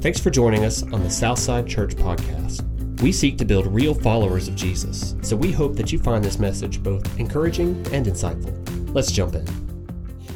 Thanks for joining us on the Southside Church Podcast. We seek to build real followers of Jesus, so we hope that you find this message both encouraging and insightful. Let's jump in.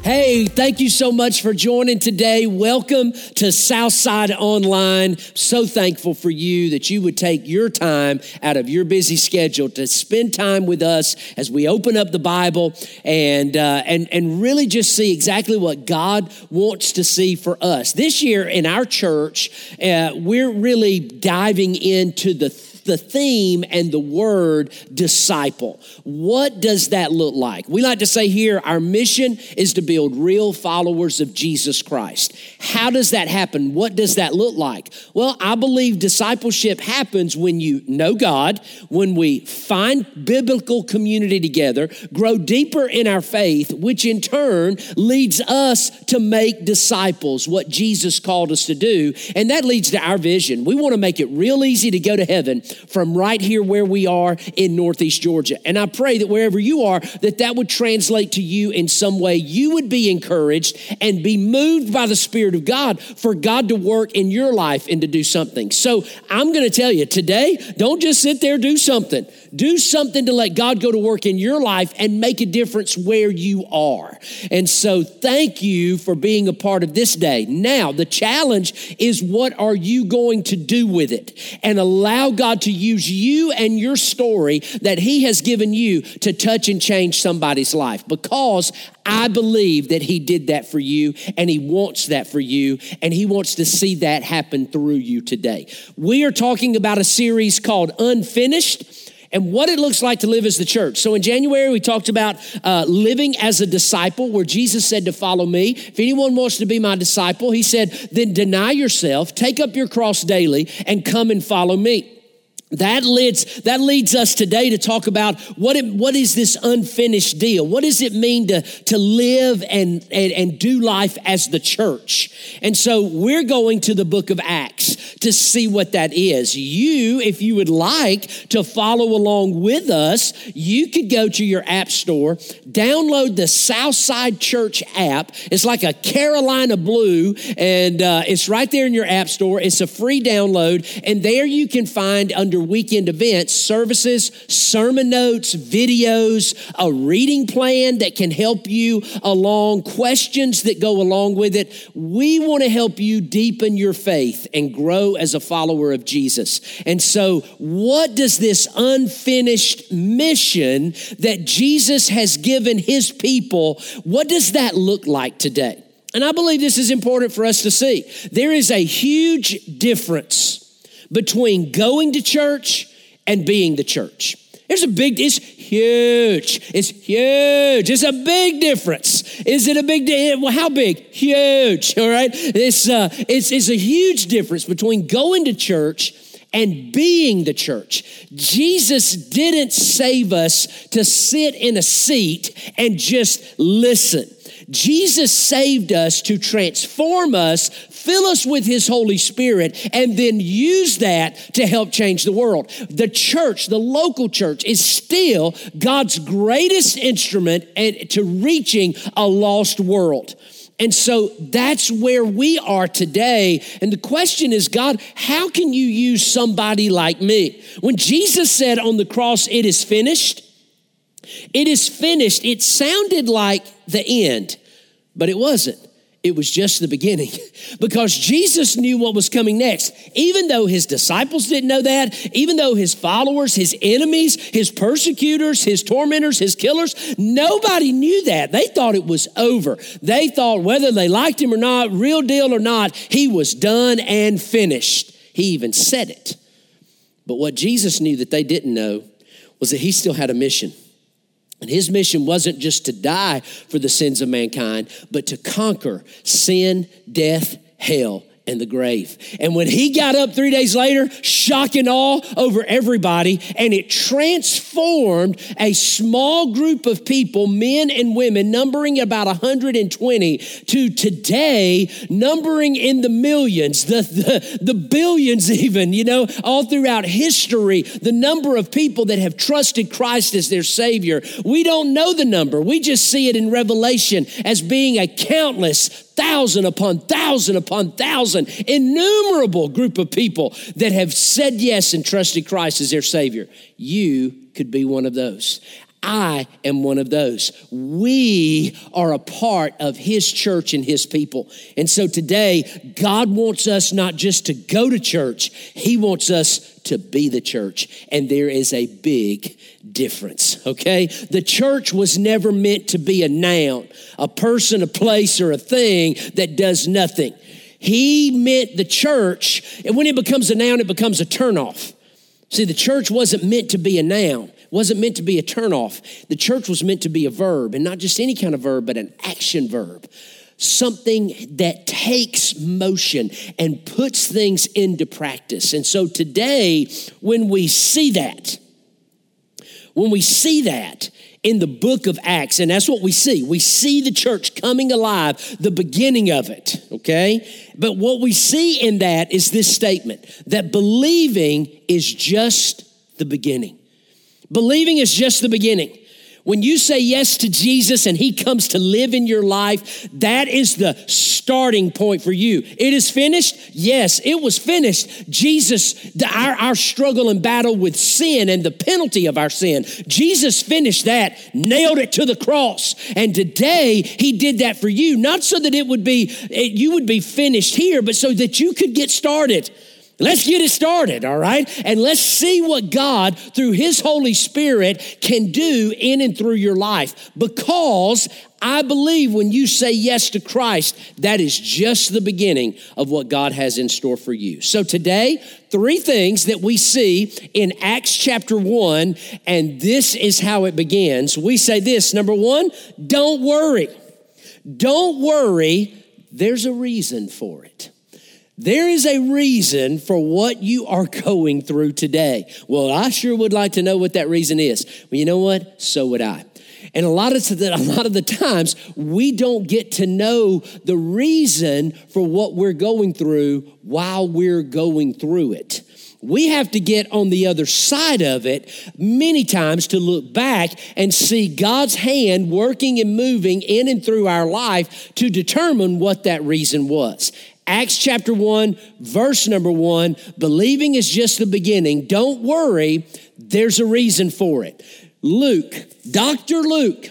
Hey, thank you so much for joining today. Welcome to Southside Online. So thankful for you that you would take your time out of your busy schedule to spend time with us as we open up the Bible and uh, and and really just see exactly what God wants to see for us. This year in our church, uh, we're really diving into the the theme and the word disciple. What does that look like? We like to say here our mission is to build real followers of Jesus Christ. How does that happen? What does that look like? Well, I believe discipleship happens when you know God, when we find biblical community together, grow deeper in our faith, which in turn leads us to make disciples, what Jesus called us to do. And that leads to our vision. We want to make it real easy to go to heaven from right here where we are in Northeast Georgia. And I pray that wherever you are, that that would translate to you in some way. You would be encouraged and be moved by the Spirit of God for God to work in your life and to do something. So I'm going to tell you today, don't just sit there, do something. Do something to let God go to work in your life and make a difference where you are. And so thank you for being a part of this day. Now, the challenge is what are you going to do with it? And allow God to use you and your story that He has given you to touch and change somebody's life because I believe that He did that for you and He wants that for you and He wants to see that happen through you today. We are talking about a series called Unfinished and what it looks like to live as the church. So in January, we talked about uh, living as a disciple, where Jesus said to follow me. If anyone wants to be my disciple, he said, then deny yourself, take up your cross daily, and come and follow me. That leads, that leads us today to talk about what, it, what is this unfinished deal? What does it mean to, to live and, and, and do life as the church? And so we're going to the book of Acts to see what that is. You, if you would like to follow along with us, you could go to your app store, download the Southside Church app. It's like a Carolina Blue, and uh, it's right there in your app store. It's a free download, and there you can find under weekend events, services, sermon notes, videos, a reading plan that can help you along, questions that go along with it. We want to help you deepen your faith and grow as a follower of Jesus. And so, what does this unfinished mission that Jesus has given his people, what does that look like today? And I believe this is important for us to see. There is a huge difference between going to church and being the church. There's a big, it's huge. It's huge. It's a big difference. Is it a big, well, how big? Huge, all right? It's, uh, it's, it's a huge difference between going to church and being the church. Jesus didn't save us to sit in a seat and just listen. Jesus saved us to transform us, fill us with His Holy Spirit, and then use that to help change the world. The church, the local church, is still God's greatest instrument to reaching a lost world. And so that's where we are today. And the question is, God, how can you use somebody like me? When Jesus said on the cross, it is finished, it is finished, it sounded like the end, but it wasn't. It was just the beginning because Jesus knew what was coming next. Even though his disciples didn't know that, even though his followers, his enemies, his persecutors, his tormentors, his killers, nobody knew that. They thought it was over. They thought whether they liked him or not, real deal or not, he was done and finished. He even said it. But what Jesus knew that they didn't know was that he still had a mission. And his mission wasn't just to die for the sins of mankind, but to conquer sin, death, hell, and the grave. And when he got up three days later, shock and awe over everybody, and it transformed a small group of people, men and women, numbering about 120, to today, numbering in the millions, the, the, the billions, even, you know, all throughout history, the number of people that have trusted Christ as their Savior. We don't know the number, we just see it in Revelation as being a countless thousand upon thousand upon thousand thousands, innumerable group of people that have said yes and trusted Christ as their Savior. You could be one of those. I am one of those. We are a part of His church and His people. And so today, God wants us not just to go to church, He wants us to be the church. And there is a big difference, okay? The church was never meant to be a noun, a person, a place, or a thing that does nothing. He meant the church, and when it becomes a noun, it becomes a turnoff. See, the church wasn't meant to be a noun wasn't meant to be a turnoff. The church was meant to be a verb, and not just any kind of verb, but an action verb. Something that takes motion and puts things into practice. And so today, when we see that, when we see that in the book of Acts, and that's what we see. We see the church coming alive, the beginning of it, okay? But what we see in that is this statement that believing is just the beginning. Believing is just the beginning. When you say yes to Jesus and he comes to live in your life, that is the starting point for you. It is finished? Yes, it was finished. Jesus, our, our struggle and battle with sin and the penalty of our sin, Jesus finished that, nailed it to the cross. And today he did that for you, not so that it would be, you would be finished here, but so that you could get started. Let's get it started, all right? And let's see what God, through His Holy Spirit, can do in and through your life. Because I believe when you say yes to Christ, that is just the beginning of what God has in store for you. So today, three things that we see in Acts chapter 1, and this is how it begins. We say this number one, don't worry. Don't worry, there's a reason for it. There is a reason for what you are going through today. Well, I sure would like to know what that reason is. Well, you know what? So would I. And a lot of the, a lot of the times we don't get to know the reason for what we're going through while we're going through it. We have to get on the other side of it many times to look back and see God's hand working and moving in and through our life to determine what that reason was. Acts chapter 1, verse number 1 believing is just the beginning. Don't worry, there's a reason for it. Luke, Dr. Luke,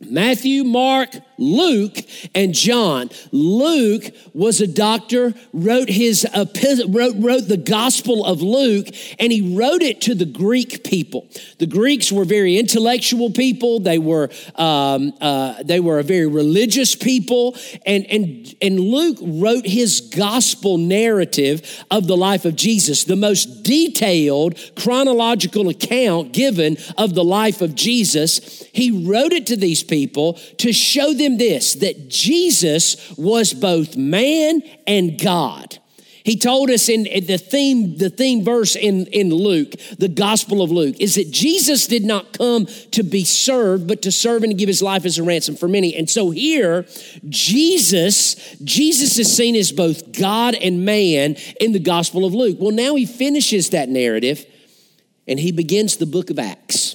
Matthew, Mark, Luke, and John. Luke was a doctor, wrote his wrote, wrote the Gospel of Luke, and he wrote it to the Greek people. The Greeks were very intellectual people. They were um, uh, they were a very religious people, and and and Luke wrote his gospel narrative of the life of Jesus, the most detailed chronological account given of the life of Jesus. He wrote it to these people to show them them this that Jesus was both man and God. He told us in the theme, the theme verse in, in Luke, the Gospel of Luke, is that Jesus did not come to be served, but to serve and to give his life as a ransom for many. And so here, Jesus, Jesus is seen as both God and man in the Gospel of Luke. Well, now he finishes that narrative and he begins the book of Acts.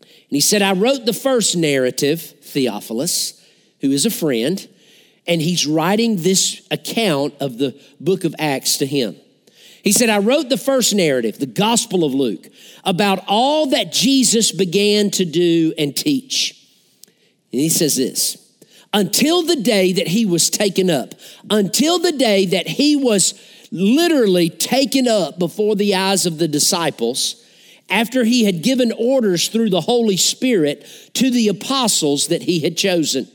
And he said, I wrote the first narrative, Theophilus who is a friend, and he's writing this account of the book of Acts to him. He said, I wrote the first narrative, the Gospel of Luke, about all that Jesus began to do and teach. And he says this until the day that he was taken up, until the day that he was literally taken up before the eyes of the disciples, after he had given orders through the Holy Spirit to the apostles that he had chosen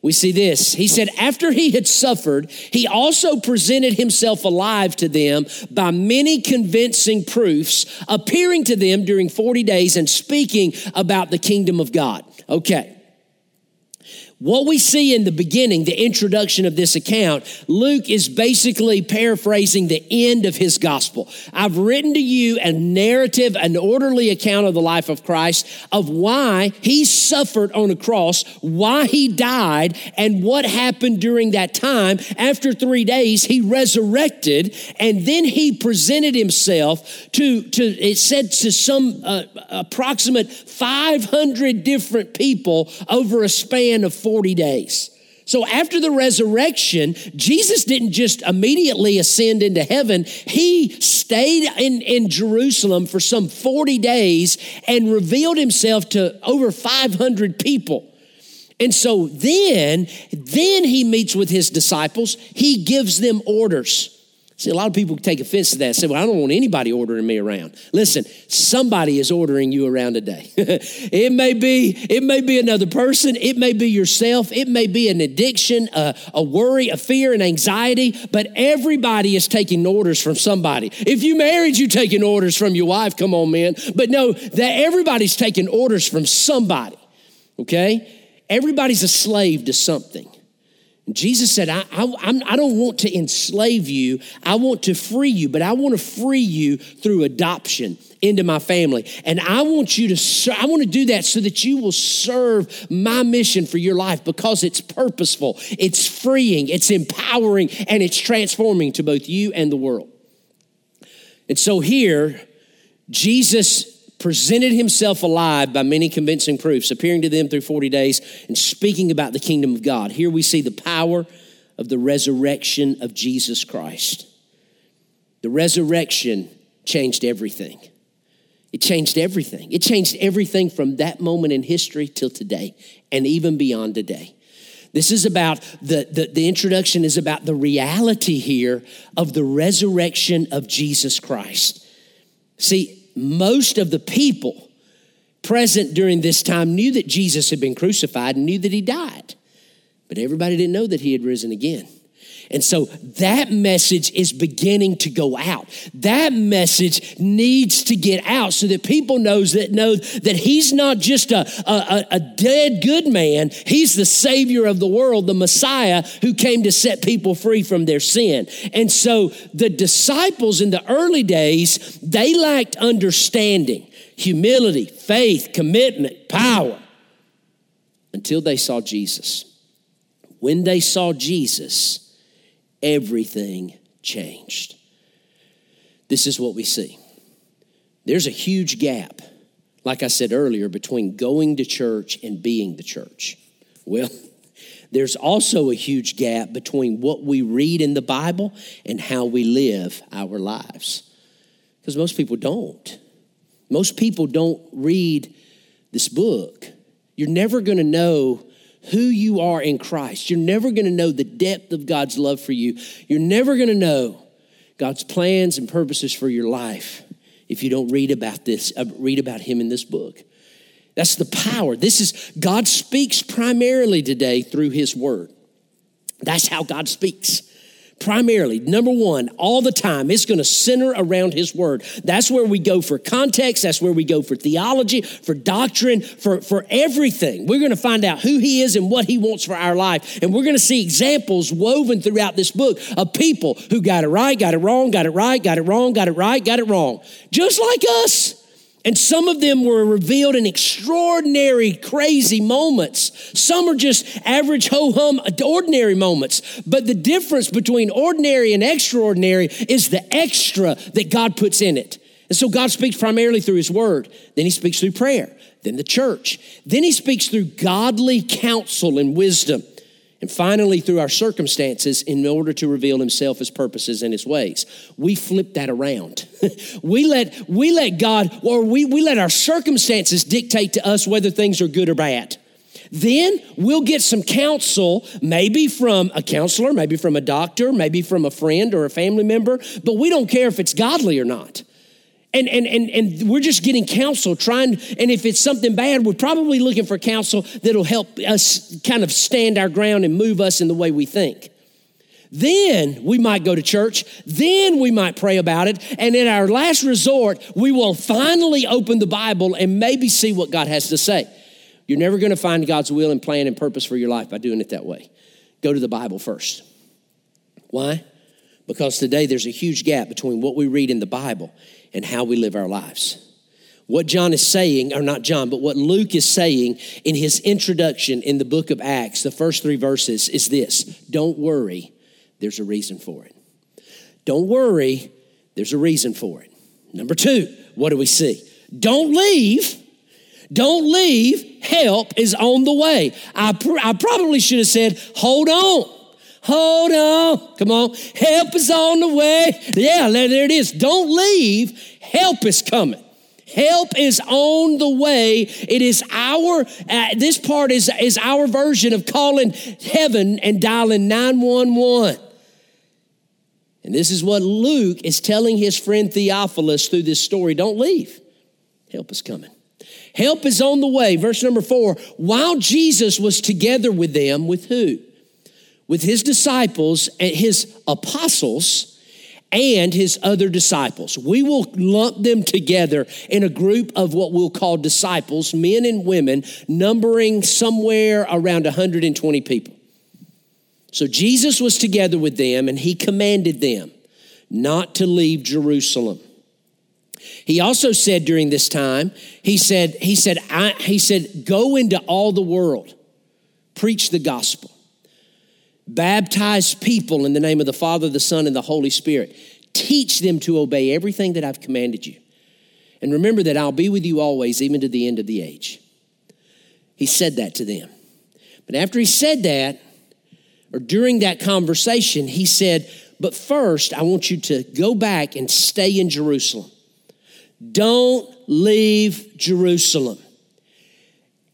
we see this. He said, after he had suffered, he also presented himself alive to them by many convincing proofs, appearing to them during 40 days and speaking about the kingdom of God. Okay. What we see in the beginning, the introduction of this account, Luke is basically paraphrasing the end of his gospel. I've written to you a narrative, an orderly account of the life of Christ, of why he suffered on a cross, why he died, and what happened during that time. After three days, he resurrected, and then he presented himself to, to it said to some uh, approximate 500 different people over a span of 40 days. So after the resurrection, Jesus didn't just immediately ascend into heaven. He stayed in, in Jerusalem for some 40 days and revealed himself to over 500 people. And so then, then he meets with his disciples. He gives them orders. See, a lot of people take offense to that. Say, well, I don't want anybody ordering me around. Listen, somebody is ordering you around today. it may be, it may be another person, it may be yourself, it may be an addiction, a, a worry, a fear, an anxiety, but everybody is taking orders from somebody. If you married, you're taking orders from your wife. Come on, man. But no, that everybody's taking orders from somebody. Okay? Everybody's a slave to something. Jesus said, I, I, I, don't want to enslave you. I want to free you, but I want to free you through adoption into my family. And I want you to, I want to do that so that you will serve my mission for your life because it's purposeful, it's freeing, it's empowering, and it's transforming to both you and the world. And so here, Jesus presented himself alive by many convincing proofs, appearing to them through 40 days and speaking about the kingdom of God. Here we see the power of the resurrection of Jesus Christ. The resurrection changed everything. It changed everything. It changed everything from that moment in history till today and even beyond today. This is about the, the, the, introduction is about the reality here of the resurrection of Jesus Christ. See, most of the people present during this time knew that Jesus had been crucified and knew that he died. But everybody didn't know that he had risen again. And so that message is beginning to go out. That message needs to get out so that people knows that know that he's not just a, a, a dead good man. He's the savior of the world, the Messiah who came to set people free from their sin. And so the disciples in the early days, they lacked understanding, humility, faith, commitment, power until they saw Jesus. When they saw Jesus, everything changed. This is what we see. There's a huge gap, like I said earlier, between going to church and being the church. Well, there's also a huge gap between what we read in the Bible and how we live our lives. Because most people don't. Most people don't read this book. You're never going to know who you are in Christ. You're never going to know the depth of God's love for you. You're never going to know God's plans and purposes for your life if you don't read about this, uh, read about Him in this book. That's the power. This is, God speaks primarily today through His Word. That's how God speaks primarily, number one, all the time, it's going to center around His Word. That's where we go for context. That's where we go for theology, for doctrine, for, for everything. We're going to find out who He is and what He wants for our life. And we're going to see examples woven throughout this book of people who got it right, got it wrong, got it right, got it wrong, got it right, got it wrong. Just like us. And some of them were revealed in extraordinary, crazy moments. Some are just average ho hum, ordinary moments. But the difference between ordinary and extraordinary is the extra that God puts in it. And so God speaks primarily through His Word, then He speaks through prayer, then the church, then He speaks through godly counsel and wisdom. And finally, through our circumstances, in order to reveal himself, his purposes, and his ways. We flip that around. we, let, we let God, or we, we let our circumstances dictate to us whether things are good or bad. Then we'll get some counsel, maybe from a counselor, maybe from a doctor, maybe from a friend or a family member, but we don't care if it's godly or not. And, and, and, and we're just getting counsel, trying, and if it's something bad, we're probably looking for counsel that'll help us kind of stand our ground and move us in the way we think. Then we might go to church. Then we might pray about it. And in our last resort, we will finally open the Bible and maybe see what God has to say. You're never going to find God's will and plan and purpose for your life by doing it that way. Go to the Bible first. Why? Because today there's a huge gap between what we read in the Bible and how we live our lives. What John is saying, or not John, but what Luke is saying in his introduction in the book of Acts, the first three verses, is this Don't worry, there's a reason for it. Don't worry, there's a reason for it. Number two, what do we see? Don't leave. Don't leave, help is on the way. I, pr- I probably should have said, hold on. Hold on. Come on. Help is on the way. Yeah, there it is. Don't leave. Help is coming. Help is on the way. It is our, uh, this part is, is our version of calling heaven and dialing 911. And this is what Luke is telling his friend Theophilus through this story. Don't leave. Help is coming. Help is on the way. Verse number four. While Jesus was together with them, with who? With his disciples and his apostles and his other disciples. We will lump them together in a group of what we'll call disciples, men and women, numbering somewhere around 120 people. So Jesus was together with them and he commanded them not to leave Jerusalem. He also said during this time, he said, he said, I, he said, go into all the world, preach the gospel, baptize people in the name of the Father, the Son, and the Holy Spirit. Teach them to obey everything that I've commanded you. And remember that I'll be with you always, even to the end of the age. He said that to them. But after he said that, or during that conversation, he said, But first, I want you to go back and stay in Jerusalem. Don't leave Jerusalem.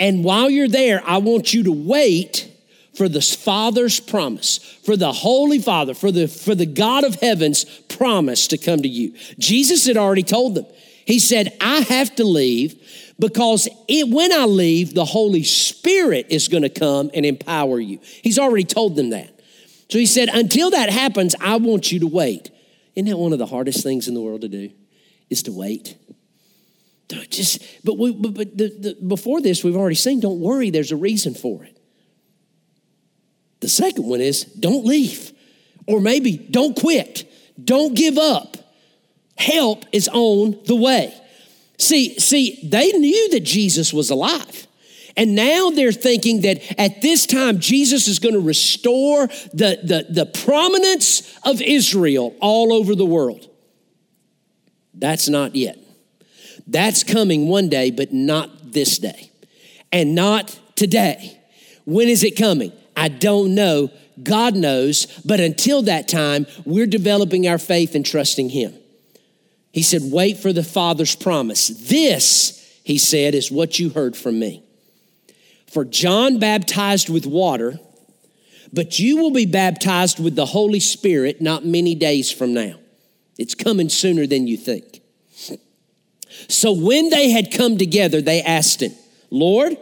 And while you're there, I want you to wait for the Father's promise, for the Holy Father, for the, for the God of heaven's promise to come to you. Jesus had already told them. He said, I have to leave because it, when I leave, the Holy Spirit is going to come and empower you. He's already told them that. So he said, until that happens, I want you to wait. Isn't that one of the hardest things in the world to do? Is to wait. Just, but we, but, but the, the, before this, we've already seen. Don't worry, there's a reason for it. The second one is don't leave, or maybe don't quit, don't give up. Help is on the way. See, see, they knew that Jesus was alive. And now they're thinking that at this time, Jesus is going to restore the, the, the prominence of Israel all over the world. That's not yet. That's coming one day, but not this day. And not today. When is it coming? I don't know. God knows. But until that time, we're developing our faith and trusting Him. He said, Wait for the Father's promise. This, he said, is what you heard from me. For John baptized with water, but you will be baptized with the Holy Spirit not many days from now. It's coming sooner than you think. So when they had come together, they asked him, Lord,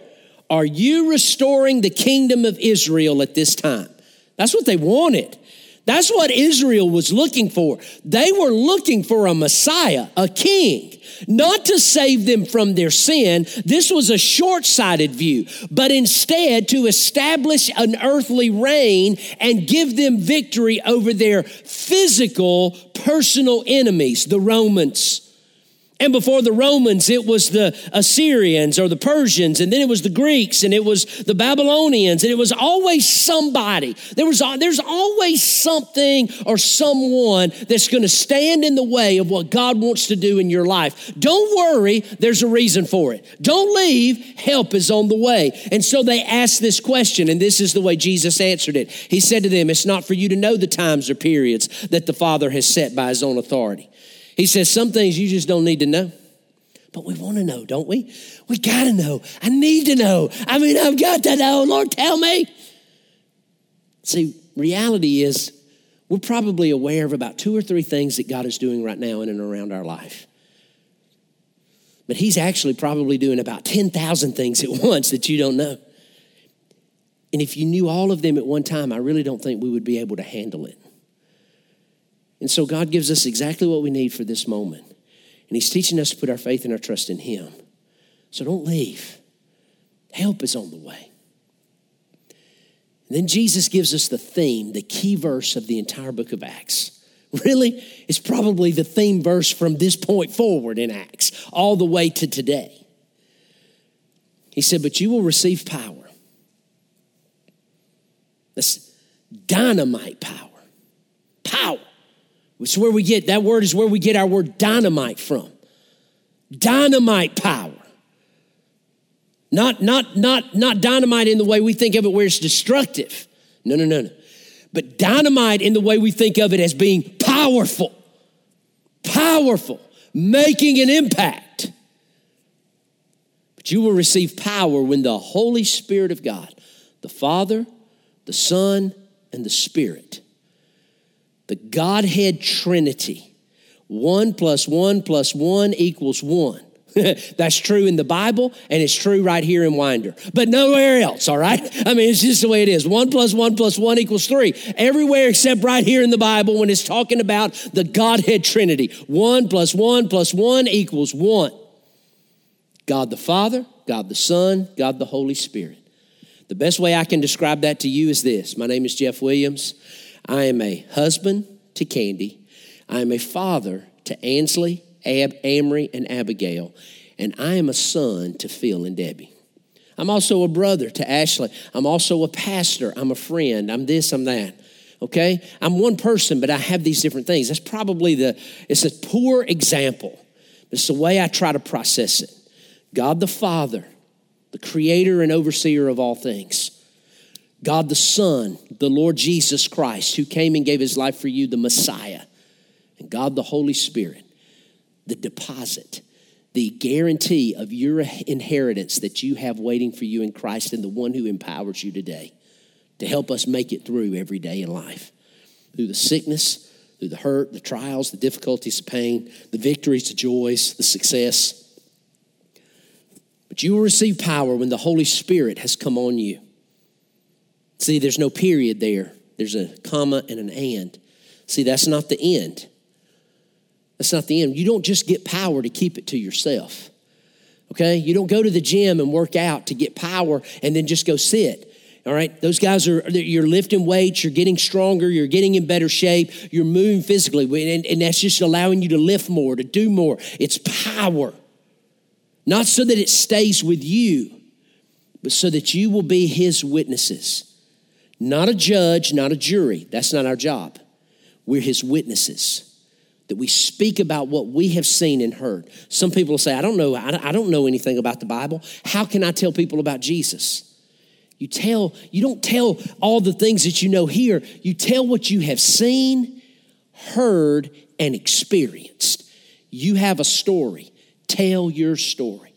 are you restoring the kingdom of Israel at this time? That's what they wanted. That's what Israel was looking for. They were looking for a Messiah, a king, not to save them from their sin. This was a short sighted view, but instead to establish an earthly reign and give them victory over their physical, personal enemies, the Romans. And before the Romans, it was the Assyrians or the Persians, and then it was the Greeks, and it was the Babylonians, and it was always somebody. There was, there's always something or someone that's going to stand in the way of what God wants to do in your life. Don't worry, there's a reason for it. Don't leave, help is on the way. And so they asked this question, and this is the way Jesus answered it. He said to them, It's not for you to know the times or periods that the Father has set by his own authority. He says, Some things you just don't need to know. But we want to know, don't we? We got to know. I need to know. I mean, I've got to know. Lord, tell me. See, reality is we're probably aware of about two or three things that God is doing right now in and around our life. But He's actually probably doing about 10,000 things at once that you don't know. And if you knew all of them at one time, I really don't think we would be able to handle it. And so God gives us exactly what we need for this moment. And He's teaching us to put our faith and our trust in Him. So don't leave. Help is on the way. And then Jesus gives us the theme, the key verse of the entire book of Acts. Really, it's probably the theme verse from this point forward in Acts, all the way to today. He said, But you will receive power. That's dynamite power. Power it's where we get, that word is where we get our word dynamite from. Dynamite power. Not, not, not, not dynamite in the way we think of it where it's destructive. No, no, no, no. But dynamite in the way we think of it as being powerful, powerful, making an impact. But you will receive power when the Holy Spirit of God, the Father, the Son, and the Spirit, the Godhead Trinity, one plus one plus one equals one That's true in the Bible, and it's true right here in Winder, but nowhere else, all right? I mean, it's just the way it is. One plus one plus one equals three. Everywhere except right here in the Bible when it's talking about the Godhead Trinity. One plus one plus one equals one. God the Father, God the Son, God the Holy Spirit. The best way I can describe that to you is this My name is Jeff Williams. I am a husband to Candy, I am a father to Ansley Ab, Amory, and Abigail, and I am a son to Phil and Debbie. I'm also a brother to Ashley. I'm also a pastor. I'm a friend. I'm this, I'm that. Okay? I'm one person, but I have these different things. That's probably the, it's a poor example. It's the way I try to process it. God the Father, the creator and overseer of all things. God the Son, the Lord Jesus Christ, who came and gave his life for you, the Messiah. And God the Holy Spirit the deposit, the guarantee of your inheritance that you have waiting for you in Christ and the one who empowers you today to help us make it through every day in life. Through the sickness, through the hurt, the trials, the difficulties, the pain, the victories, the joys, the success. But you will receive power when the Holy Spirit has come on you. See, there's no period there, there's a comma and an and. See, that's not the end. That's not the end. You don't just get power to keep it to yourself. Okay? You don't go to the gym and work out to get power and then just go sit. All right? Those guys are, you're lifting weights, you're getting stronger, you're getting in better shape, you're moving physically, and, and that's just allowing you to lift more, to do more. It's power. Not so that it stays with you, but so that you will be his witnesses. Not a judge, not a jury. That's not our job. We're his witnesses that we speak about what we have seen and heard. Some people will say, I don't know, I don't know anything about the Bible. How can I tell people about Jesus? You tell, you don't tell all the things that you know here. You tell what you have seen, heard, and experienced. You have a story. Tell your story.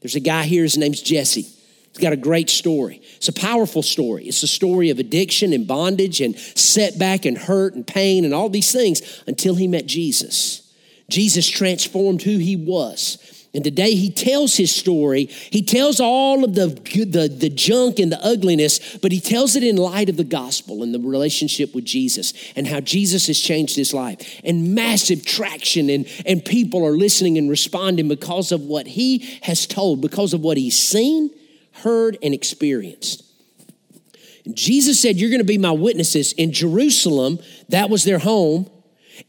There's a guy here, his name's Jesse. He's got a great story. It's a powerful story. It's a story of addiction and bondage and setback and hurt and pain and all these things until he met Jesus. Jesus transformed who he was. And today he tells his story. He tells all of the, the, the junk and the ugliness, but he tells it in light of the gospel and the relationship with Jesus and how Jesus has changed his life. And massive traction, and, and people are listening and responding because of what he has told, because of what he's seen heard, and experienced. Jesus said, You're going to be my witnesses in Jerusalem, that was their home.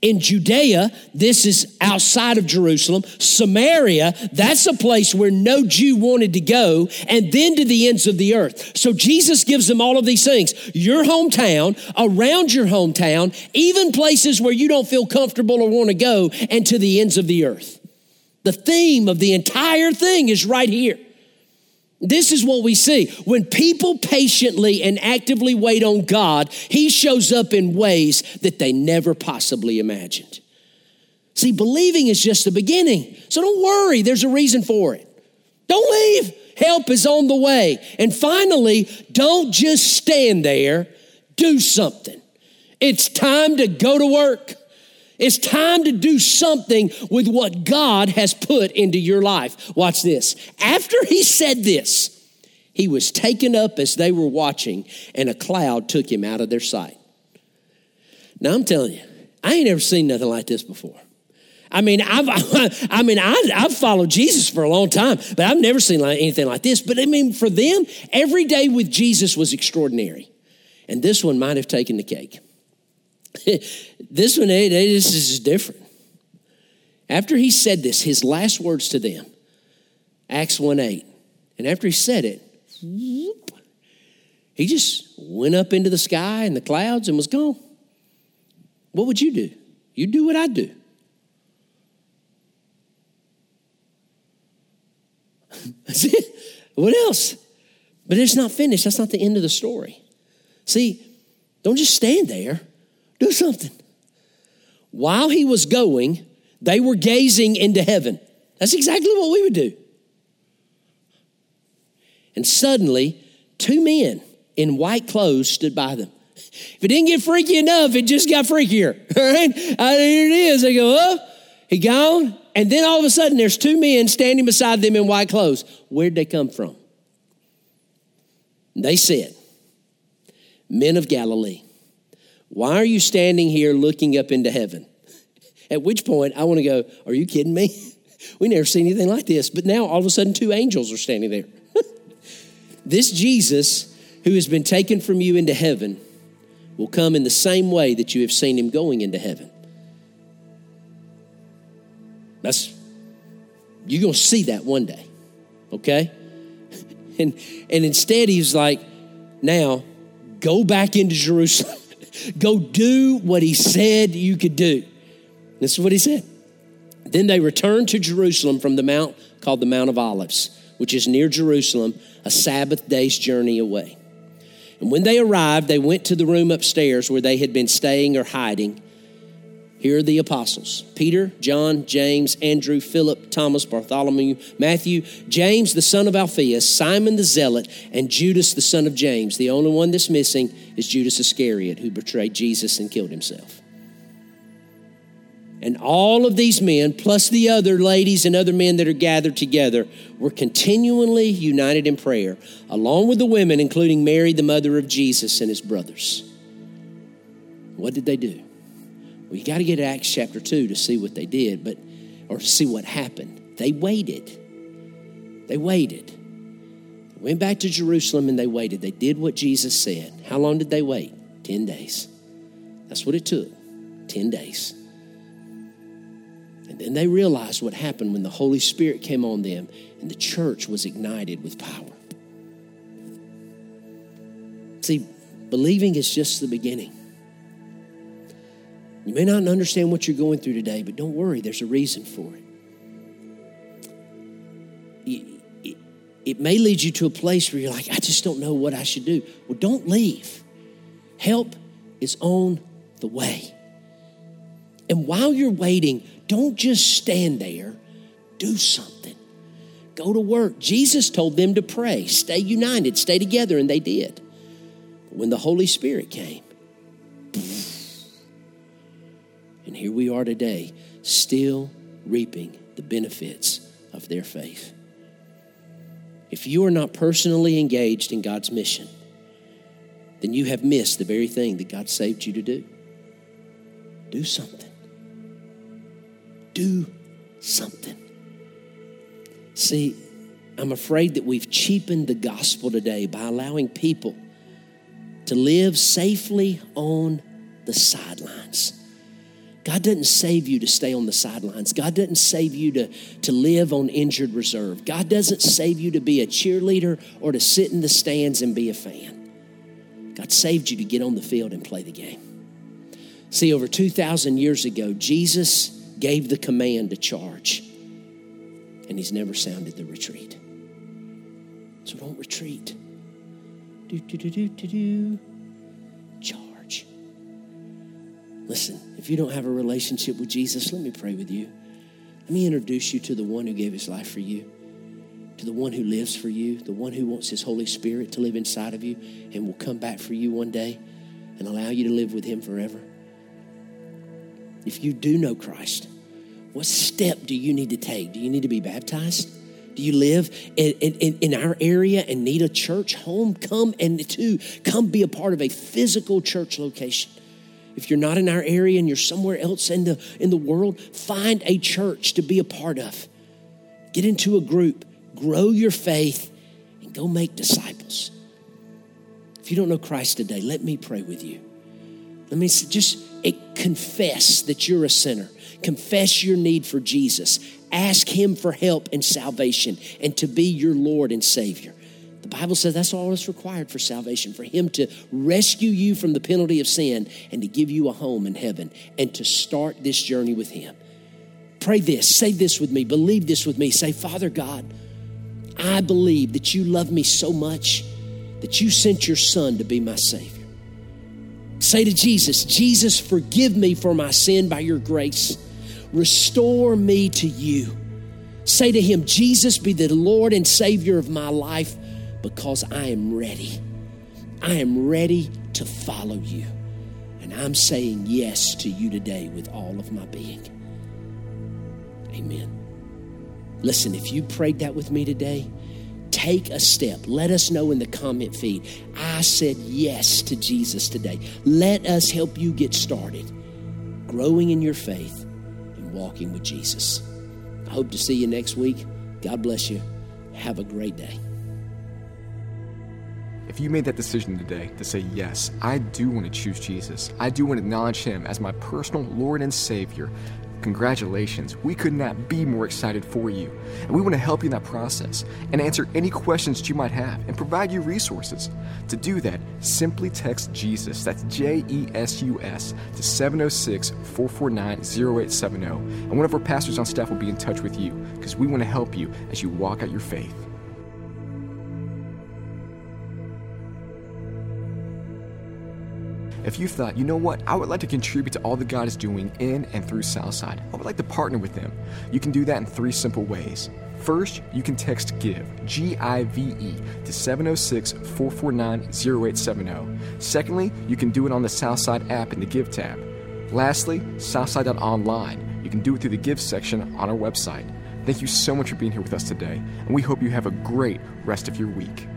In Judea, this is outside of Jerusalem. Samaria, that's a place where no Jew wanted to go, and then to the ends of the earth. So Jesus gives them all of these things your hometown, around your hometown, even places where you don't feel comfortable or want to go, and to the ends of the earth. The theme of the entire thing is right here. This is what we see. When people patiently and actively wait on God, He shows up in ways that they never possibly imagined. See, believing is just the beginning. So don't worry, there's a reason for it. Don't leave. Help is on the way. And finally, don't just stand there, do something. It's time to go to work. It's time to do something with what God has put into your life. Watch this. After he said this, he was taken up as they were watching, and a cloud took him out of their sight. Now I'm telling you, I ain't ever seen nothing like this before. I mean, I've, I mean, I, have followed Jesus for a long time, but I've never seen like, anything like this. But I mean, for them, every day with Jesus was extraordinary, and this one might have taken the cake. this one, they, this is different. After he said this, his last words to them, Acts 1 8, and after he said it, whoop, he just went up into the sky and the clouds and was gone. What would you do? You do what I do. That's it. What else? But it's not finished. That's not the end of the story. See, don't just stand there, do something. While he was going, they were gazing into heaven. That's exactly what we would do. And suddenly, two men in white clothes stood by them. If it didn't get freaky enough, it just got freakier. All right? Uh, here it is. They go, oh, he gone. And then all of a sudden, there's two men standing beside them in white clothes. Where'd they come from? They said, Men of Galilee, why are you standing here looking up into heaven? At which point, I want to go, Are you kidding me? We never seen anything like this. But now, all of a sudden, two angels are standing there. this Jesus, who has been taken from you into heaven, will come in the same way that you have seen him going into heaven. That's, you're going to see that one day, okay? And, and instead, he's like, now go back into Jerusalem. Go do what he said you could do. This is what he said. Then they returned to Jerusalem from the mount called the Mount of Olives, which is near Jerusalem, a Sabbath day's journey away. And when they arrived, they went to the room upstairs where they had been staying or hiding. Here are the apostles Peter, John, James, Andrew, Philip, Thomas, Bartholomew, Matthew, James, the son of Alphaeus, Simon the Zealot, and Judas, the son of James. The only one that's missing is Judas Iscariot, who betrayed Jesus and killed himself. And all of these men, plus the other ladies and other men that are gathered together, were continually united in prayer, along with the women, including Mary, the mother of Jesus, and his brothers. What did they do? Well, you got to get to Acts chapter 2 to see what they did, but or see what happened. They waited. They waited. They went back to Jerusalem and they waited. They did what Jesus said. How long did they wait? 10 days. That's what it took. 10 days. And then they realized what happened when the Holy Spirit came on them and the church was ignited with power. See, believing is just the beginning. You may not understand what you're going through today, but don't worry, there's a reason for it. It, may lead you to a place where you're like, I just don't know what I should do. Well, don't leave. Help is on the way. And while you're waiting, don't just stand there, do something. Go to work. Jesus told them to pray, stay united, stay together, and they did. When the Holy Spirit came, and here we are today, still reaping the benefits of their faith. If you are not personally engaged in God's mission, then you have missed the very thing that God saved you to do. Do something. Do something. See, I'm afraid that we've cheapened the gospel today by allowing people to live safely on the sidelines. God doesn't save you to stay on the sidelines. God doesn't save you to, to live on injured reserve. God doesn't save you to be a cheerleader or to sit in the stands and be a fan. God saved you to get on the field and play the game. See, over 2,000 years ago, Jesus gave the command to charge, and he's never sounded the retreat. So don't retreat. Do, do, do, do, do, do. Listen, if you don't have a relationship with Jesus, let me pray with you. Let me introduce you to the one who gave his life for you, to the one who lives for you, the one who wants his Holy Spirit to live inside of you and will come back for you one day and allow you to live with him forever. If you do know Christ, what step do you need to take? Do you need to be baptized? Do you live in, in, in, our area and need a church home? Come and to come be a part of a physical church location. If you're not in our area and you're somewhere else in the, in the world, find a church to be a part of. Get into a group, grow your faith, and go make disciples. If you don't know Christ today, let me pray with you. Let me just confess that you're a sinner. Confess your need for Jesus. Ask Him for help and salvation and to be your Lord and Savior. The Bible says that's all that's required for salvation, for Him to rescue you from the penalty of sin and to give you a home in heaven and to start this journey with Him. Pray this, say this with me, believe this with me. Say, Father God, I believe that you love me so much that you sent your son to be my Savior. Say to Jesus, Jesus, forgive me for my sin by your grace. Restore me to you. Say to him, Jesus, be the Lord and Savior of my life because I am ready. I am ready to follow you. And I'm saying yes to you today with all of my being. Amen. Listen, if you prayed that with me today, take a step. Let us know in the comment feed. I said yes to Jesus today. Let us help you get started growing in your faith and walking with Jesus. I hope to see you next week. God bless you. Have a great day. If you made that decision today to say, Yes, I do want to choose Jesus, I do want to acknowledge Him as my personal Lord and Savior, Congratulations, we could not be more excited for you. And we want to help you in that process and answer any questions that you might have and provide you resources. To do that, simply text Jesus, that's J E S U S, to 706 449 0870. And one of our pastors on staff will be in touch with you because we want to help you as you walk out your faith. If you thought, you know what, I would like to contribute to all that God is doing in and through Southside, I would like to partner with them. You can do that in three simple ways. First, you can text GIVE, G I V E, to 706 449 0870. Secondly, you can do it on the Southside app in the Give tab. Lastly, Southside.online. You can do it through the Give section on our website. Thank you so much for being here with us today, and we hope you have a great rest of your week.